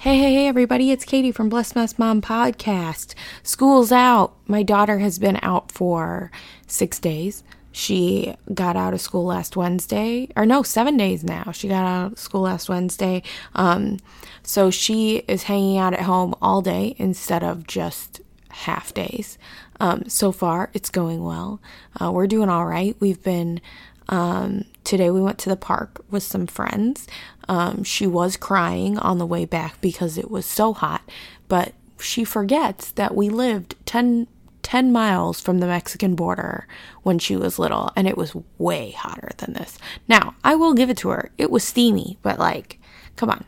Hey, hey, hey, everybody, it's Katie from Blessed Mess Mom Podcast. School's out. My daughter has been out for six days. She got out of school last Wednesday, or no, seven days now. She got out of school last Wednesday. Um, so she is hanging out at home all day instead of just half days. Um, so far, it's going well. Uh, we're doing all right. We've been um, today we went to the park with some friends. Um, she was crying on the way back because it was so hot, but she forgets that we lived 10, 10 miles from the Mexican border when she was little, and it was way hotter than this. Now, I will give it to her. It was steamy, but like, come on.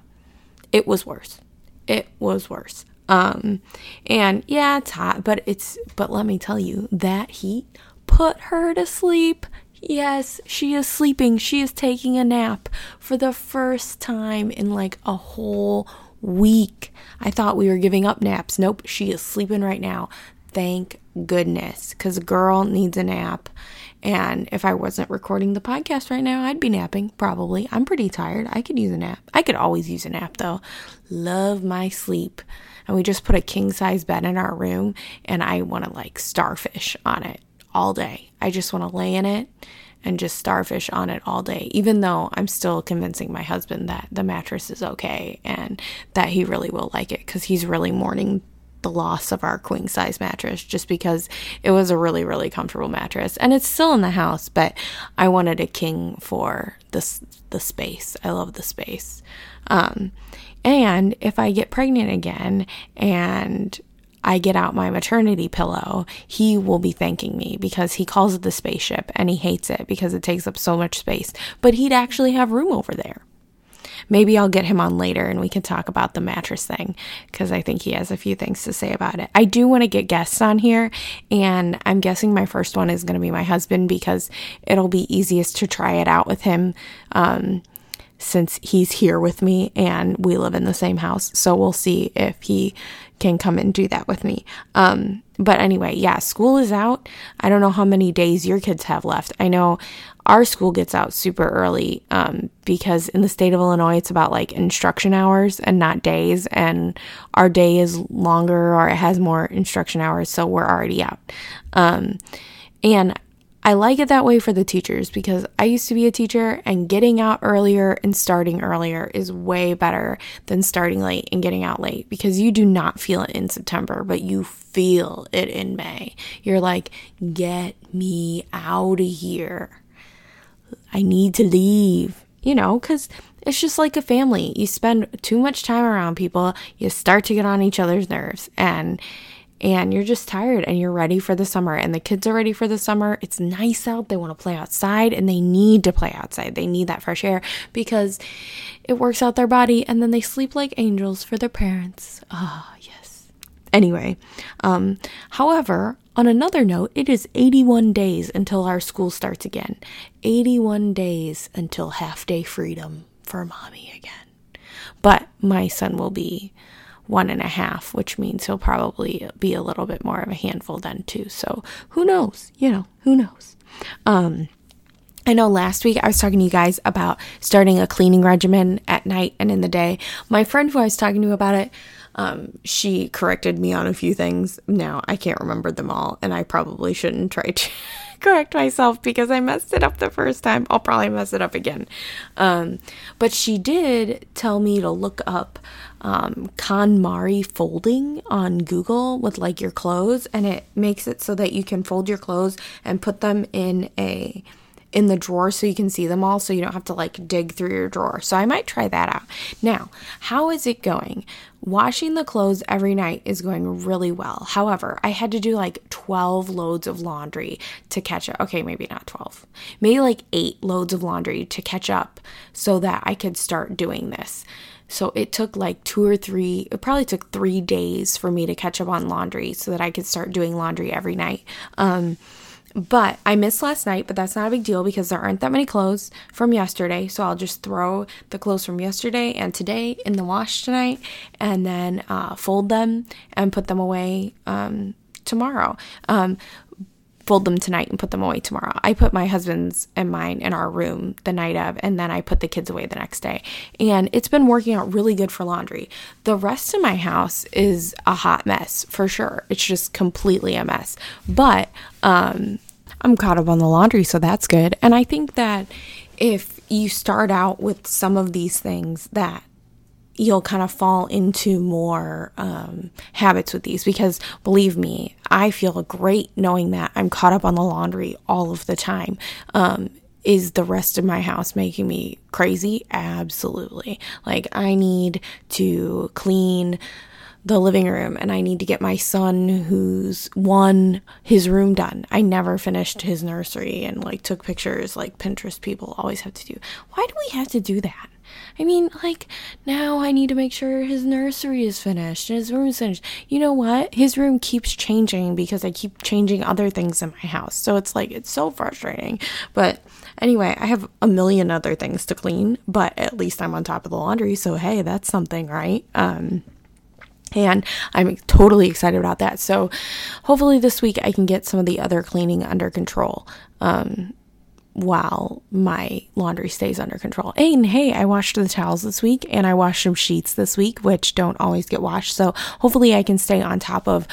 It was worse. It was worse. Um, and yeah, it's hot, but it's, but let me tell you, that heat put her to sleep. Yes, she is sleeping. She is taking a nap for the first time in like a whole week. I thought we were giving up naps. Nope, she is sleeping right now. Thank goodness, because a girl needs a nap. And if I wasn't recording the podcast right now, I'd be napping, probably. I'm pretty tired. I could use a nap. I could always use a nap, though. Love my sleep. And we just put a king size bed in our room, and I want to like starfish on it all day. I just want to lay in it and just starfish on it all day, even though I'm still convincing my husband that the mattress is okay and that he really will like it because he's really mourning the loss of our queen size mattress just because it was a really, really comfortable mattress. And it's still in the house, but I wanted a king for this the space. I love the space. Um, and if I get pregnant again and I get out my maternity pillow, he will be thanking me because he calls it the spaceship and he hates it because it takes up so much space. But he'd actually have room over there. Maybe I'll get him on later and we can talk about the mattress thing because I think he has a few things to say about it. I do want to get guests on here, and I'm guessing my first one is going to be my husband because it'll be easiest to try it out with him. Um, since he's here with me and we live in the same house. So we'll see if he can come and do that with me. Um, but anyway, yeah, school is out. I don't know how many days your kids have left. I know our school gets out super early um, because in the state of Illinois, it's about like instruction hours and not days. And our day is longer or it has more instruction hours. So we're already out. Um, and I like it that way for the teachers because I used to be a teacher and getting out earlier and starting earlier is way better than starting late and getting out late because you do not feel it in September, but you feel it in May. You're like, get me out of here. I need to leave, you know, because it's just like a family. You spend too much time around people, you start to get on each other's nerves. And and you're just tired and you're ready for the summer and the kids are ready for the summer. It's nice out. They want to play outside and they need to play outside. They need that fresh air because it works out their body and then they sleep like angels for their parents. Ah, oh, yes. Anyway, um, however, on another note, it is 81 days until our school starts again. 81 days until half day freedom for mommy again. But my son will be one and a half, which means he'll probably be a little bit more of a handful then too. So who knows? You know, who knows? Um, I know last week I was talking to you guys about starting a cleaning regimen at night and in the day. My friend who I was talking to about it, um, she corrected me on a few things. Now I can't remember them all, and I probably shouldn't try to correct myself because I messed it up the first time. I'll probably mess it up again. Um, but she did tell me to look up um, KonMari folding on Google with like your clothes, and it makes it so that you can fold your clothes and put them in a in the drawer so you can see them all so you don't have to like dig through your drawer. So I might try that out. Now, how is it going? Washing the clothes every night is going really well. However, I had to do like 12 loads of laundry to catch up. Okay, maybe not 12. Maybe like 8 loads of laundry to catch up so that I could start doing this. So it took like two or three, it probably took three days for me to catch up on laundry so that I could start doing laundry every night. Um, but I missed last night, but that's not a big deal because there aren't that many clothes from yesterday. So I'll just throw the clothes from yesterday and today in the wash tonight and then uh, fold them and put them away um, tomorrow. Um, fold them tonight and put them away tomorrow. I put my husband's and mine in our room the night of, and then I put the kids away the next day. And it's been working out really good for laundry. The rest of my house is a hot mess for sure. It's just completely a mess. But um, I'm caught up on the laundry, so that's good. And I think that if you start out with some of these things that you'll kind of fall into more um, habits with these because believe me, I feel great knowing that I'm caught up on the laundry all of the time. Um, is the rest of my house making me crazy? Absolutely. Like, I need to clean the living room and I need to get my son who's one his room done. I never finished his nursery and like took pictures like Pinterest people always have to do. Why do we have to do that? I mean, like, now I need to make sure his nursery is finished and his room is finished. You know what? His room keeps changing because I keep changing other things in my house. So it's like, it's so frustrating. But anyway, I have a million other things to clean, but at least I'm on top of the laundry. So hey, that's something, right? Um, and I'm totally excited about that. So, hopefully, this week I can get some of the other cleaning under control um, while my laundry stays under control. And hey, I washed the towels this week and I washed some sheets this week, which don't always get washed. So, hopefully, I can stay on top of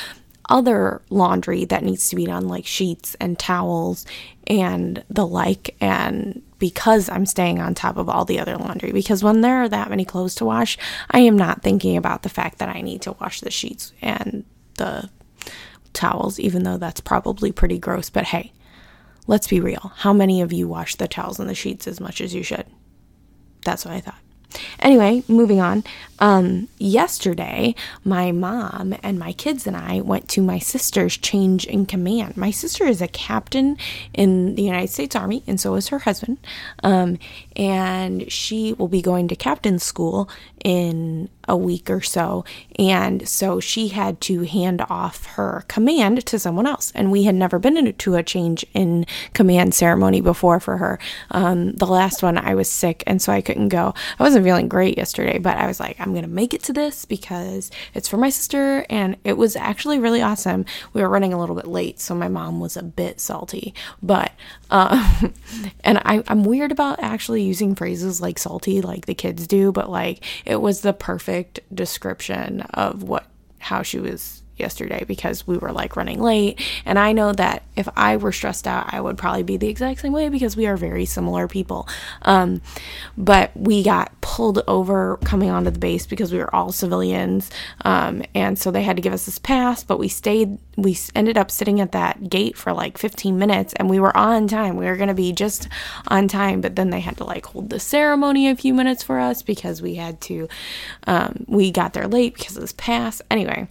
other laundry that needs to be done, like sheets and towels and the like, and because I'm staying on top of all the other laundry. Because when there are that many clothes to wash, I am not thinking about the fact that I need to wash the sheets and the towels, even though that's probably pretty gross. But hey, let's be real. How many of you wash the towels and the sheets as much as you should? That's what I thought. Anyway, moving on. Um, yesterday, my mom and my kids and I went to my sister's change in command. My sister is a captain in the United States Army, and so is her husband. Um, and she will be going to captain school in a week or so. And so she had to hand off her command to someone else. And we had never been to a change in command ceremony before for her. Um, the last one, I was sick, and so I couldn't go. I wasn't feeling great yesterday, but I was like, I'm going to make it to this because it's for my sister. And it was actually really awesome. We were running a little bit late, so my mom was a bit salty. But, um, and I, I'm weird about actually using phrases like salty, like the kids do, but like, it it was the perfect description of what how she was yesterday because we were like running late. And I know that if I were stressed out, I would probably be the exact same way because we are very similar people. Um, but we got pulled over coming onto the base because we were all civilians. Um, and so they had to give us this pass, but we stayed, we ended up sitting at that gate for like 15 minutes and we were on time. We were going to be just on time, but then they had to like hold the ceremony a few minutes for us because we had to, um, we got there late because of this pass. Anyway.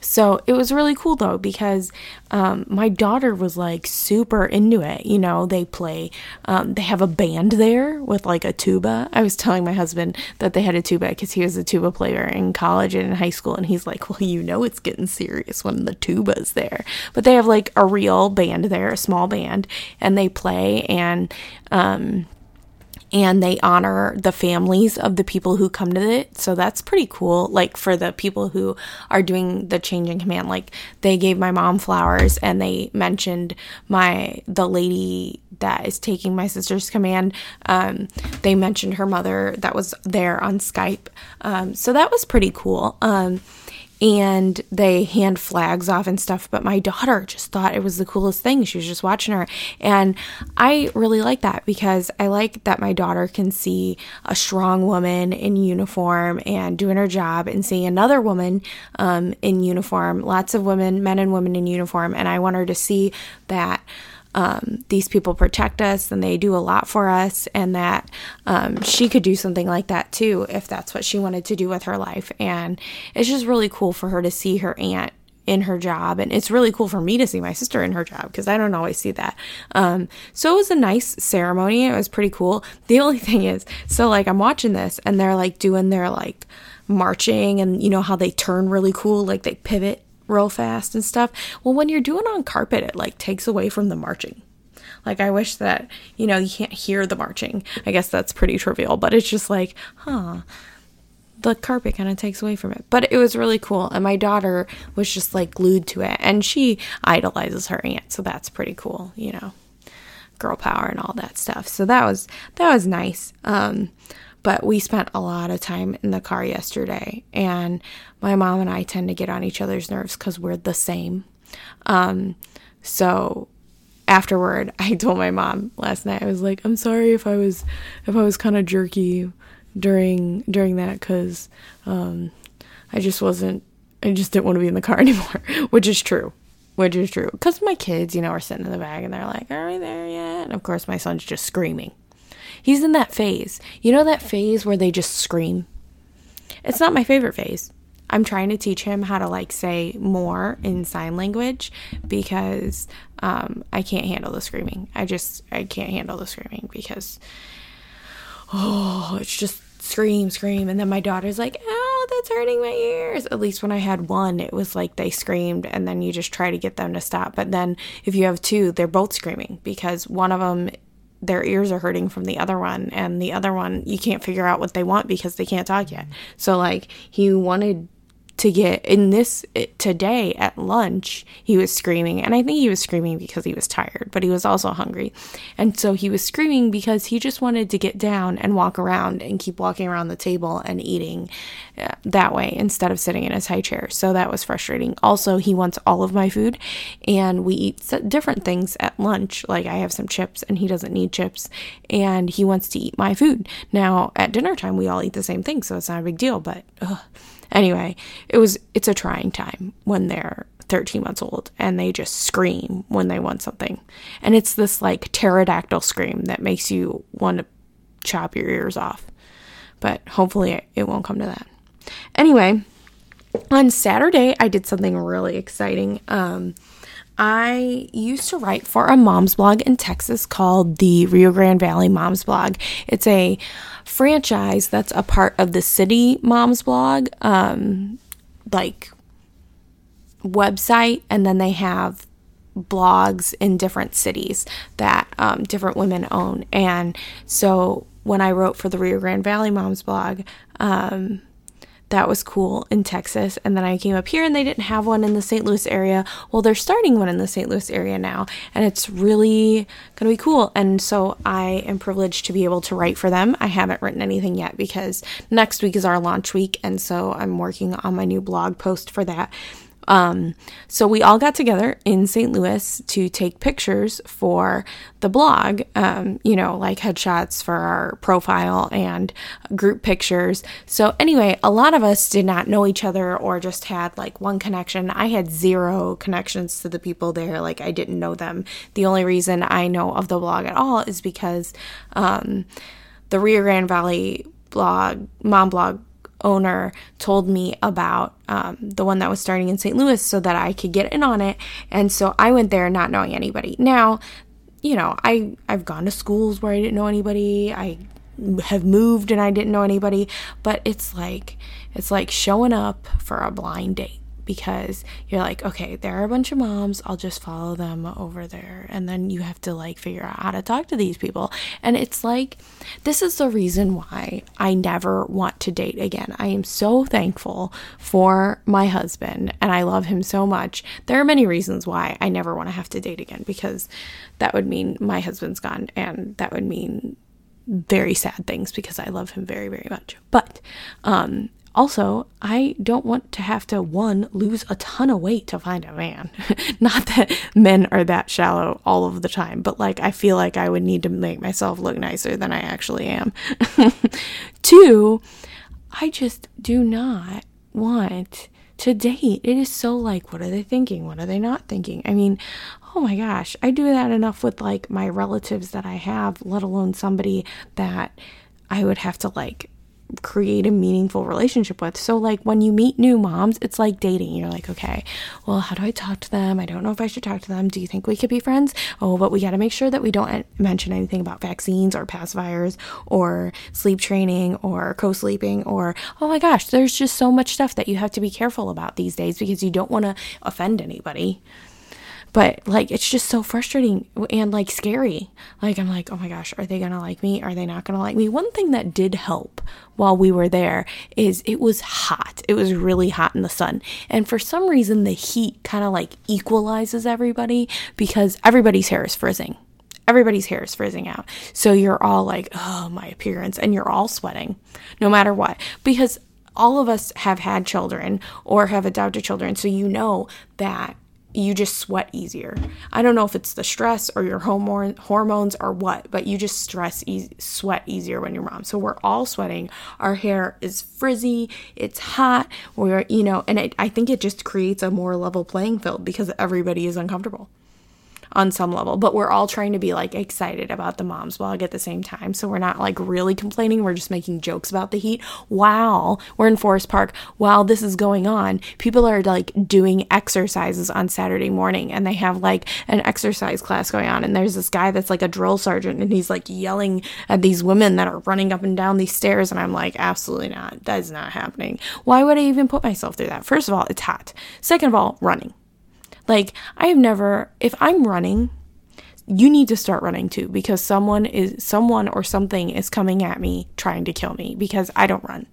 So it was really cool though because um, my daughter was like super into it. You know, they play, um, they have a band there with like a tuba. I was telling my husband that they had a tuba because he was a tuba player in college and in high school. And he's like, well, you know, it's getting serious when the tuba's there. But they have like a real band there, a small band, and they play and, um, and they honor the families of the people who come to it. So that's pretty cool. Like for the people who are doing the change in command, like they gave my mom flowers and they mentioned my the lady that is taking my sister's command. Um, they mentioned her mother that was there on Skype. Um, so that was pretty cool. Um, and they hand flags off and stuff. But my daughter just thought it was the coolest thing. She was just watching her. And I really like that because I like that my daughter can see a strong woman in uniform and doing her job and seeing another woman um, in uniform, lots of women, men and women in uniform. And I want her to see that um, these people protect us and they do a lot for us, and that um, she could do something like that too if that's what she wanted to do with her life. And it's just really cool for her to see her aunt in her job. And it's really cool for me to see my sister in her job because i don't always see that. Um, so it was a nice ceremony. It was pretty cool. The only thing is so like i'm watching this and they're like doing their like marching and you know how they turn really cool like they pivot real fast and stuff. Well, when you're doing on carpet, it like takes away from the marching. Like, I wish that, you know, you can't hear the marching. I guess that's pretty trivial, but it's just like, huh, the carpet kind of takes away from it. But it was really cool. And my daughter was just like glued to it. And she idolizes her aunt. So that's pretty cool, you know, girl power and all that stuff. So that was, that was nice. Um, but we spent a lot of time in the car yesterday. And my mom and I tend to get on each other's nerves because we're the same. Um, so afterward, I told my mom last night, I was like, I'm sorry if I was, if I was kind of jerky during during that because um, I just wasn't. I just didn't want to be in the car anymore, which is true. Which is true. Because my kids, you know, are sitting in the back and they're like, Are we there yet? And of course, my son's just screaming. He's in that phase. You know, that phase where they just scream? It's not my favorite phase. I'm trying to teach him how to like say more in sign language because um, I can't handle the screaming. I just I can't handle the screaming because oh, it's just scream, scream. And then my daughter's like, oh, that's hurting my ears. At least when I had one, it was like they screamed, and then you just try to get them to stop. But then if you have two, they're both screaming because one of them, their ears are hurting from the other one, and the other one, you can't figure out what they want because they can't talk yet. So, like, he wanted to get in this today at lunch he was screaming and i think he was screaming because he was tired but he was also hungry. And so he was screaming because he just wanted to get down and walk around and keep walking around the table and eating uh, that way instead of sitting in his high chair. So that was frustrating. Also he wants all of my food and we eat different things at lunch. Like i have some chips and he doesn't need chips and he wants to eat my food. Now at dinner time we all eat the same thing so it's not a big deal but ugh Anyway, it was it's a trying time when they're 13 months old and they just scream when they want something. And it's this like pterodactyl scream that makes you want to chop your ears off. But hopefully it won't come to that. Anyway, on Saturday I did something really exciting. Um I used to write for a mom's blog in Texas called the Rio Grande Valley Moms Blog. It's a franchise that's a part of the City Moms Blog, um, like website, and then they have blogs in different cities that um, different women own. And so when I wrote for the Rio Grande Valley Moms Blog, um, that was cool in Texas. And then I came up here and they didn't have one in the St. Louis area. Well, they're starting one in the St. Louis area now, and it's really going to be cool. And so I am privileged to be able to write for them. I haven't written anything yet because next week is our launch week. And so I'm working on my new blog post for that. Um, so we all got together in St. Louis to take pictures for the blog, um, you know, like headshots for our profile and group pictures. So, anyway, a lot of us did not know each other or just had like one connection. I had zero connections to the people there, like, I didn't know them. The only reason I know of the blog at all is because um, the Rio Grande Valley blog, mom blog owner told me about um, the one that was starting in St. Louis so that I could get in on it. And so I went there not knowing anybody. Now, you know, I I've gone to schools where I didn't know anybody. I have moved and I didn't know anybody, but it's like it's like showing up for a blind date because you're like, okay, there are a bunch of moms. I'll just follow them over there. And then you have to like figure out how to talk to these people. And it's like, this is the reason why I never want to date again. I am so thankful for my husband and I love him so much. There are many reasons why I never want to have to date again because that would mean my husband's gone and that would mean very sad things because I love him very, very much. But um, also, I don't want to have to, one, lose a ton of weight to find a man. Not that men are that shallow all of the time, but like I feel like I would need to make myself look nicer than I actually am. Two, I just do not want to date. It is so like, what are they thinking? What are they not thinking? I mean, oh my gosh, I do that enough with like my relatives that I have, let alone somebody that I would have to like create a meaningful relationship with. So, like, when you meet new moms, it's like dating. You're like, okay, well, how do I talk to them? I don't know if I should talk to them. Do you think we could be friends? Oh, but we got to make sure that we don't mention anything about vaccines or pacifiers or sleep training or co sleeping or, oh my gosh, there's just so much stuff that you have to be careful about these days because you don't want to offend anybody. But like it's just so frustrating and like scary. Like I'm like, "Oh my gosh, are they to like me? Are they not to like me?" One thing that did help while we were there is it was hot. It was really hot in the sun. And for some reason the heat kind of like equalizes everybody because everybody's hair is frizzing everybody's hair is frizzing out. So you're all like, oh, my appearance, and you're all sweating no matter what. Because all of us have had children or have adopted children. So you know that you just sweat easier. I don't know if it's the stress or your hormone hormones or what, but you just stress e- sweat easier when you're mom. So we're all sweating. Our hair is frizzy. It's hot. We're you know, and it, I think it just creates a more level playing field because everybody is uncomfortable on some level, but we're all trying to be like excited about the mom's blog at the same time. So we're not like really complaining. We're just making jokes about the heat. While we're in Forest Park, while this is going on, people are like doing exercises on Saturday morning and they have like an exercise class going on. And there's this guy that's like a drill sergeant and he's like yelling at these women that are running up and down these stairs. And I'm like, absolutely not. That is not happening. Why would I even put myself through that? First of all, it's hot. Second of all, running. Like, I have never, if I'm running, you need to start running too because someone is, someone or something is coming at me trying to kill me because I don't run.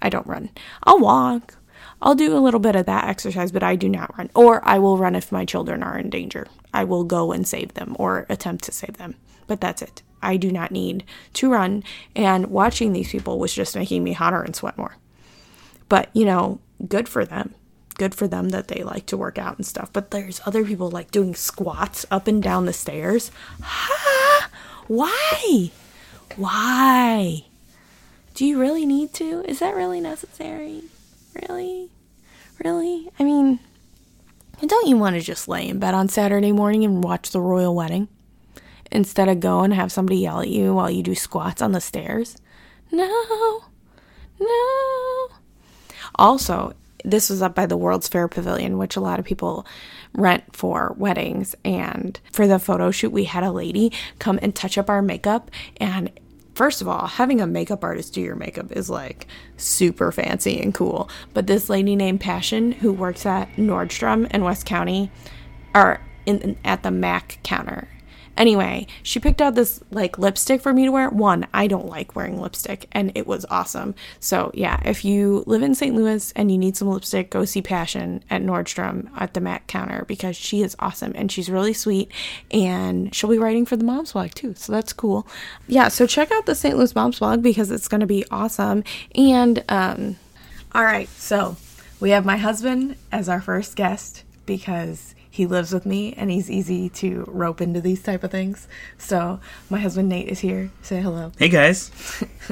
I don't run. I'll walk. I'll do a little bit of that exercise, but I do not run. Or I will run if my children are in danger. I will go and save them or attempt to save them. But that's it. I do not need to run. And watching these people was just making me hotter and sweat more. But, you know, good for them good for them that they like to work out and stuff. But there's other people like doing squats up and down the stairs. Ha! Why? Why? Do you really need to? Is that really necessary? Really? Really? I mean, don't you want to just lay in bed on Saturday morning and watch the royal wedding? Instead of go and have somebody yell at you while you do squats on the stairs? No. No. Also, this was up by the World's Fair Pavilion, which a lot of people rent for weddings. And for the photo shoot, we had a lady come and touch up our makeup. And first of all, having a makeup artist do your makeup is like super fancy and cool. But this lady named Passion, who works at Nordstrom in West County, or in, at the Mac counter Anyway, she picked out this like lipstick for me to wear. One, I don't like wearing lipstick, and it was awesome. So, yeah, if you live in St. Louis and you need some lipstick, go see Passion at Nordstrom at the Mac counter because she is awesome and she's really sweet. And she'll be writing for the Moms Blog too. So, that's cool. Yeah, so check out the St. Louis Moms Blog because it's going to be awesome. And, um, all right, so we have my husband as our first guest because he lives with me and he's easy to rope into these type of things. So my husband Nate is here. Say hello. Hey guys.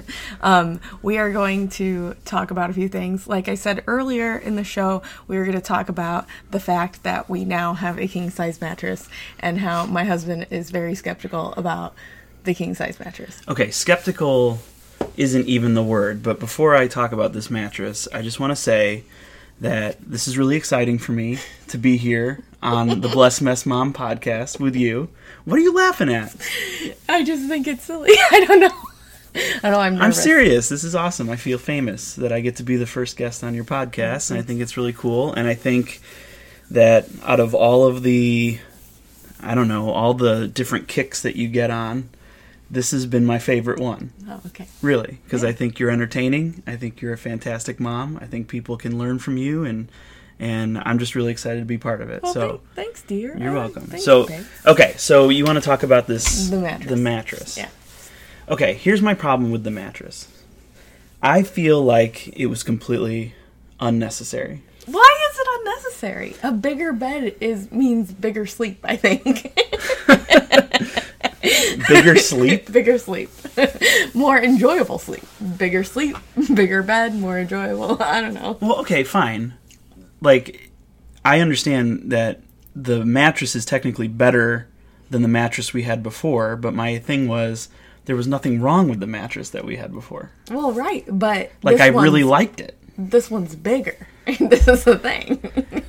um, we are going to talk about a few things. Like I said earlier in the show, we were going to talk about the fact that we now have a king size mattress and how my husband is very skeptical about the king size mattress. Okay, skeptical isn't even the word, but before I talk about this mattress, I just want to say that this is really exciting for me to be here on the Blessed Mess Mom podcast with you. What are you laughing at? I just think it's silly. I don't know. I know I'm nervous. I'm serious. This is awesome. I feel famous that I get to be the first guest on your podcast, and I think it's really cool. And I think that out of all of the, I don't know, all the different kicks that you get on, this has been my favorite one. Oh, okay. Really, because yeah. I think you're entertaining. I think you're a fantastic mom. I think people can learn from you, and and I'm just really excited to be part of it. Well, so thanks, dear. You're welcome. so you, okay, so you want to talk about this the mattress. The mattress. Yeah. Okay, here's my problem with the mattress. I feel like it was completely unnecessary. Why is it unnecessary? A bigger bed is means bigger sleep, I think. bigger sleep? bigger sleep. more enjoyable sleep. Bigger sleep, bigger bed, more enjoyable. I don't know. Well, okay, fine. Like I understand that the mattress is technically better than the mattress we had before, but my thing was there was nothing wrong with the mattress that we had before. Well, right, but like I really liked it. This one's bigger. this is the thing.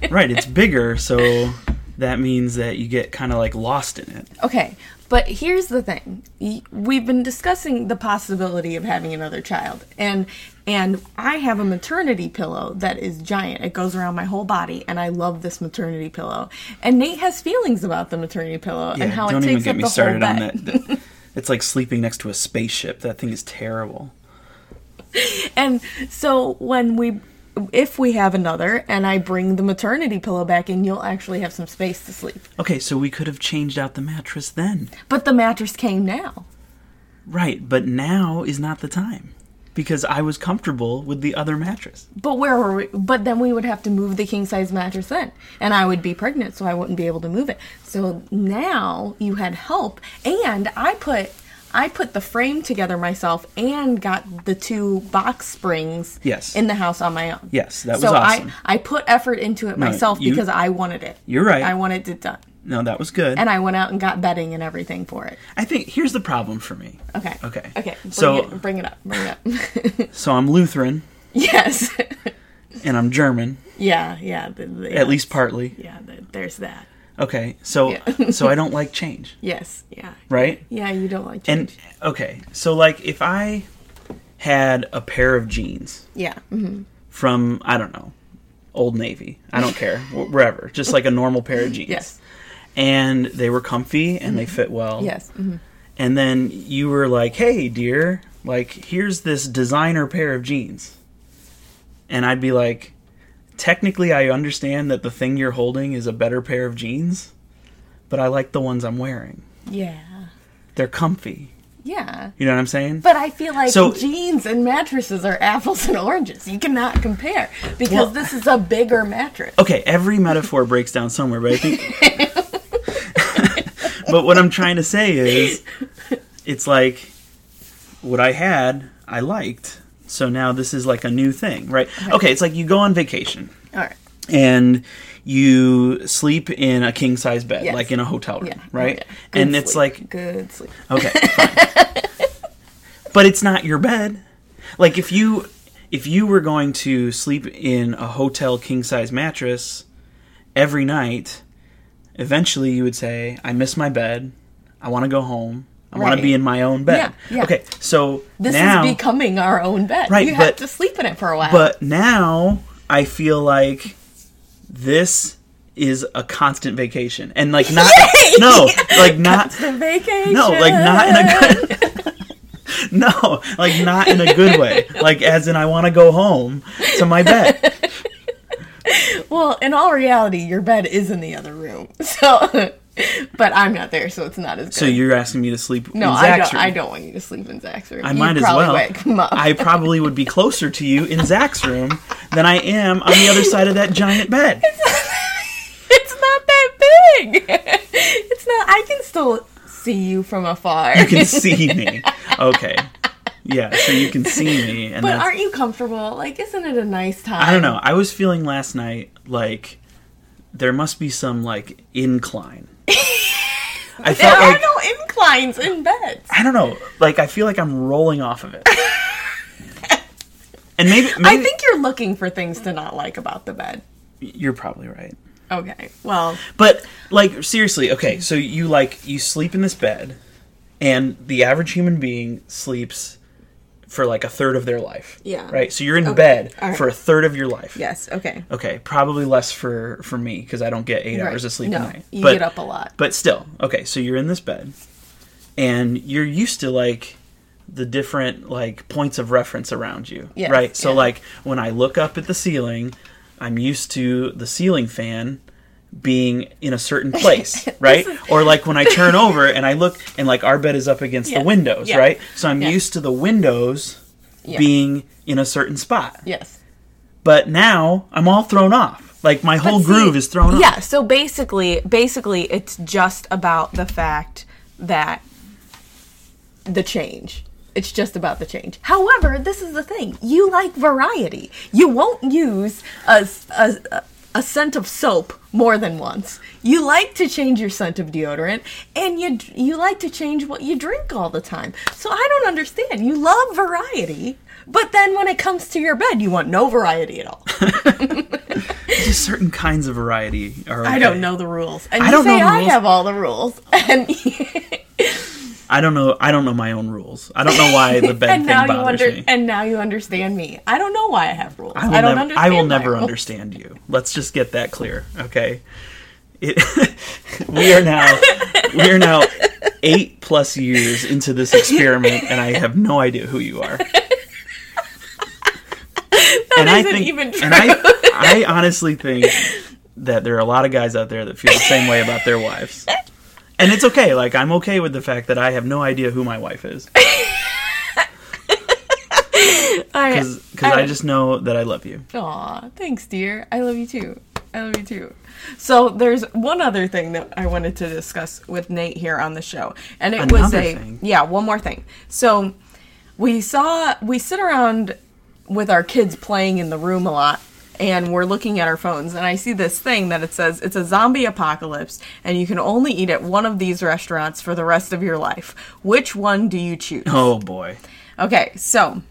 right, it's bigger, so that means that you get kind of like lost in it. Okay, but here's the thing. We've been discussing the possibility of having another child. And and I have a maternity pillow that is giant. It goes around my whole body and I love this maternity pillow. And Nate has feelings about the maternity pillow Yeah, and how it even takes get up me the started whole on bed. that- It's like sleeping next to a spaceship. That thing is terrible. And so when we if we have another and I bring the maternity pillow back in, you'll actually have some space to sleep. Okay, so we could have changed out the mattress then. But the mattress came now. Right, but now is not the time. Because I was comfortable with the other mattress. But where were we? But then we would have to move the king size mattress then, and I would be pregnant, so I wouldn't be able to move it. So now you had help, and I put I put the frame together myself and got the two box springs Yes. in the house on my own. Yes, that was so awesome. I I put effort into it myself you- because I wanted it. You're right. I wanted it done, No, that was good. and I went out and got bedding and everything for it. I think here's the problem for me. Okay. Okay. Okay. Bring So- it, bring it up. Bring it up. So I'm Lutheran yes. and I'm German, yeah. Yeah. the- the- at least partly. Yeah. the- There's that. Okay, so Yeah. so I don't like change, Yes. Yeah. right? Yeah, you don't like And okay, so like if I had a pair of jeans yeah. hmm from I don't know, Old Navy, I don't care, wherever, just like a normal pair of jeans. Yes. And they were comfy and they fit well. Yes. hmm And then you were like, "Hey, dear, like here's this designer pair of jeans." And I'd be like, "Technically, I understand that the thing you're holding is a better pair of jeans, but I like the ones I'm wearing. Yeah. They're comfy." Yeah. You know what I'm saying? But I feel like So- jeans and mattresses are apples and oranges. You cannot compare because Well- this is a bigger mattress. okay, every metaphor breaks down somewhere, but I think. but what I'm trying to say is, it's like what I had, I liked. So now this is like a new thing, right? Okay, it's like you go on vacation All right. and you sleep in a king size bed, Yes. like in a hotel room, Yeah. right? Yeah. And it's like, good sleep. okay, fine. but it's not your bed. Like if you if you were going to sleep in a hotel king size mattress every night, eventually you would say, "I miss my bed. I want to go home. I want to be in my own bed." Yeah, yeah. Okay, so This now, is becoming our own bed. Right, You have to sleep in it for a while. but now I feel like this is a constant vacation, and like not no, like not the vacation. no, like not in a good. no, like not in a good way. Like as in, I want to go home to my bed. Well, in all reality, your bed is in the other room. So, but I'm not there, so it's not as good. So you're asking me to sleep no, in I Zach's don't. room? I don't want you to sleep in Zach's room. I You'd might as well. Wake him up. I probably would be closer to you in Zach's room than I am on the other side of that giant bed. it's not that big. it's not. I can still see you from afar. You can see me. Okay. Yeah, so you can see me, and but that's, aren't you comfortable? Like, isn't it a nice time? I don't know. I was feeling last night like there must be some like incline. I There are like no inclines in beds. I don't know. Like I feel like I'm rolling off of it. and maybe, maybe I think you're looking for things to not like about the bed. you're probably right. Okay. Well, But like seriously, okay, so you like you sleep in this bed and the average human being sleeps for like a third of their life. Yeah. Right? So you're in bed All right. for a third of your life. yes. Okay. Okay, probably less for for me because I don't get 8 Right. hours of sleep no, a night. You but get up a lot. but still, okay, so you're in this bed and you're used to like the different like points of reference around you, Yes, right? So yeah. like when I look up at the ceiling, I'm used to the ceiling fan being in a certain place, right? or like when I turn over and I look and like our bed is up against Yes, the windows, yeah, right? So I'm yeah. used to the windows Yeah. being in a certain spot. Yes. But now I'm all thrown off. Like my whole see, groove is thrown off. Yeah, so basically basically it's just about the fact that the change. It's just about the change. However, this is the thing. You like variety. You won't use a, a, a scent of soap more than once. You like to change your scent of deodorant, and you you like to change what you drink all the time. So I don't understand. You love variety, but then when it comes to your bed, you want no variety at all. Just certain kinds of variety are. I don't know the rules, and I you don't say know I rules. have all the rules, and I don't know. I don't know my own rules. I don't know why the bed and thing now you bothers under me. and now you understand me. I don't know why I have rules. I will I don't never. understand. I will never rules. understand you. Let's just get that clear, okay? It, we are now we are now eight plus years into this experiment, and I have no idea who you are. and I isn't think, even and I, I honestly think that there are a lot of guys out there that feel the same way about their wives. And it's okay. Like I'm okay with the fact that I have no idea who my wife is, I, because I just know that I love you. Aw, thanks, dear. I love you too. I love you too. So there's one other thing that I wanted to discuss with Nate here on the show, and it was a thing? yeah, one more thing. So we saw we sit around with our kids playing in the room a lot. And we're looking at our phones, and I see this thing that it says it's a zombie apocalypse, and you can only eat at one of these restaurants for the rest of your life. Which one do you choose? Oh boy. Okay, so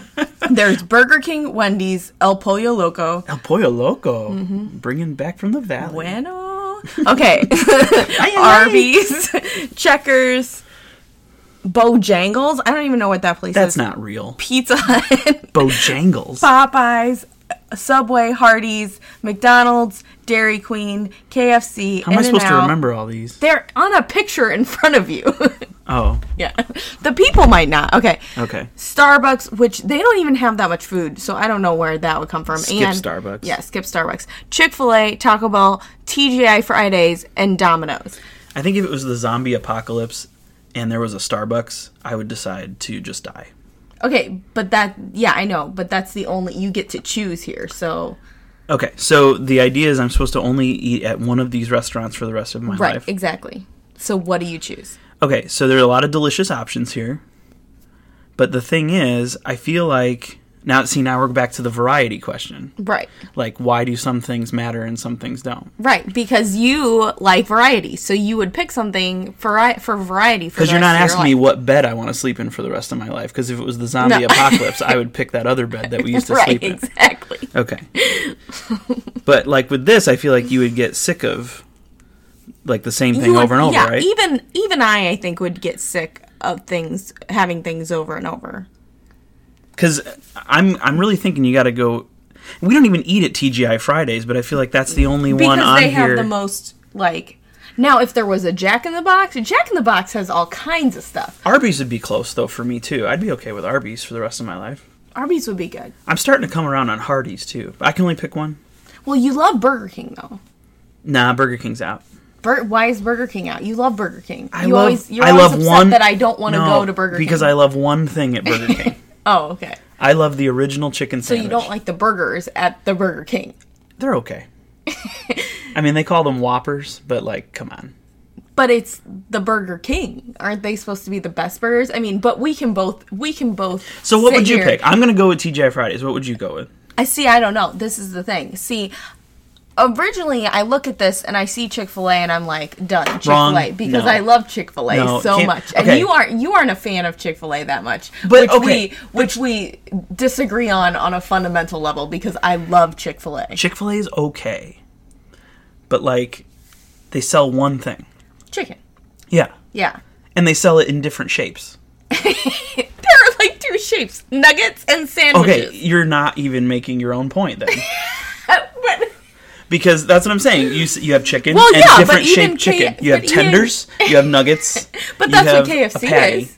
there's Burger King, Wendy's, El Pollo Loco, El Pollo Loco, Mm-hmm. bringing back from the valley. Bueno. Okay. Ay, ay, Arby's, Checkers, Bojangles. I don't even know what that place That's is. That's not real. Pizza Hut, Bojangles. Popeyes, Subway, Hardee's, McDonald's, Dairy Queen, KFC. How am I supposed to remember all these? They're on a picture in front of you. Oh, yeah. The people might not. Okay. okay. Starbucks, which they don't even have that much food, so I don't know where that would come from. Skip and, Starbucks. Yeah, skip Starbucks. Chick fil A, Taco Bell, TGI Fridays, and Domino's. I think if it was the zombie apocalypse and there was a Starbucks, I would decide to just die. Okay, but that, yeah, I know, but that's the only, you get to choose here, so. Okay, so the idea is I'm supposed to only eat at one of these restaurants for the rest of my Right, life. Right, exactly. So what do you choose? Okay, so there are a lot of delicious options here. But the thing is, I feel like now see now we're back to the variety question. Right. Like why do some things matter and some things don't? Right, because you like variety, so you would pick something for for variety. Because you're not asking me what bed I want to sleep in for the rest of my life. Because if it was the zombie No. apocalypse, I would pick that other bed that we used to right, sleep in. exactly. Okay. but like with this, I feel like you would get sick of like the same thing would- over and over, yeah, right? Even even I, I think, would get sick of things having things over and over. Because I'm I'm really thinking you got to go. We don't even eat at TGI Fridays, but I feel like that's the only one because on they have the most like. Now, if there was a Jack in the Box, Jack in the Box has all kinds of stuff. Arby's would be close though for me too. I'd be okay with Arby's for the rest of my life. Arby's would be good. I'm starting to come around on Hardee's too. I can only pick one. Well, you love Burger King though. Nah, Burger King's out. Bur- why is Burger King out? You love Burger King. I you love. always you're I always love upset one that I don't want to No, go to Burger King because I love one thing at Burger King. oh, okay. I love the original chicken So sandwich. you don't like the burgers at the Burger King. They're okay. I mean, they call them Whoppers, but like, come on. But it's the Burger King. Aren't they supposed to be the best burgers? I mean, but we can both we can both So what sit would you here- pick? I'm gonna go with TGI Fridays. What would you go with? I see. I don't know. This is the thing. See, originally I look at this and I see Chick Fil A and I'm like, done Chick Fil A because No. I love Chick Fil A No, so much, and you aren't you aren't a fan of Chick Fil A that much, But, which okay, we which we disagree on on a fundamental level because I love Chick Fil A. Chick Fil A is okay, but like, they sell one thing. Chicken, Yeah, yeah. and they sell it in different shapes. There are like two shapes: nuggets and sandwiches. Okay, you're not even making your own point then, because that's what I'm saying. You you have chicken Well, and yeah, but different shaped chicken. You have but even- tenders. you have nuggets. but that's what KFC is.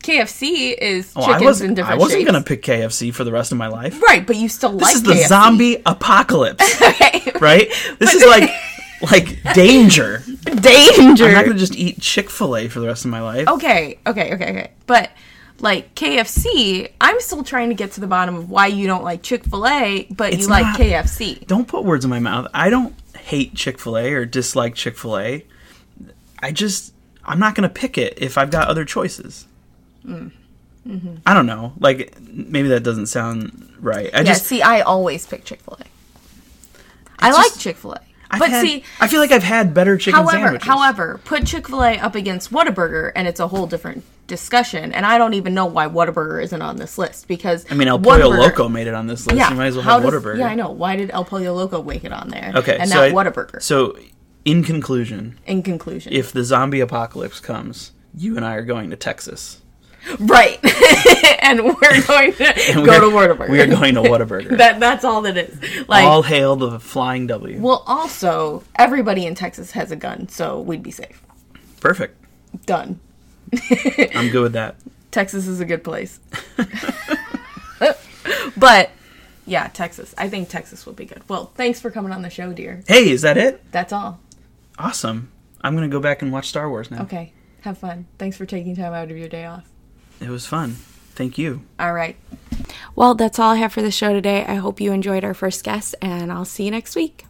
KFC is Oh, I chickens wasn't. in different I wasn't shapes. gonna pick KFC for the rest of my life. Right, but you still This like This is the KFC. zombie apocalypse, Okay. right? This is like like danger. danger. I'm not gonna just eat Chick Fil A for the rest of my life. okay, okay, okay, okay. But like KFC, I'm still trying to get to the bottom of why you don't like Chick Fil A, but It's you like not- KFC. Don't put words in my mouth. I don't hate Chick Fil A or dislike Chick Fil A. I just I'm not gonna pick it if I've got other choices. Mm. I don't know. Like maybe that doesn't sound right. I Yeah, just see, I always pick Chick Fil A. I just- like Chick Fil A, I've but had- see, I feel like I've had better chicken however, sandwiches. however, put Chick Fil A up against Whataburger, and it's a whole different discussion. And I don't even know why Whataburger isn't on this list because I mean, El Pollo Loco made it on this list. Yeah, you might as well have does- Whataburger. Yeah, I know. Why did El Pollo Loco make it on there? Okay, and so not I- Whataburger. So, in conclusion, in conclusion, if the zombie apocalypse comes, you and I are going to Texas. Right, and we're going to And go to we're- Whataburger. We are going to Whataburger. that that's all that is. Like, All hail the flying W. well, also everybody in Texas has a gun, so we'd be safe. Perfect. Done. I'm good with that. Texas is a good place. but yeah, Texas. I think Texas will be good. Well, thanks for coming on the show, dear. Hey, is that it? That's all. Awesome. I'm going to go back and watch Star Wars now. Okay. Have fun. Thanks for taking time out of your day off. It was fun. Thank you. All right. Well, that's all I have for the show today. I hope you enjoyed our first guest, and I'll see you next week.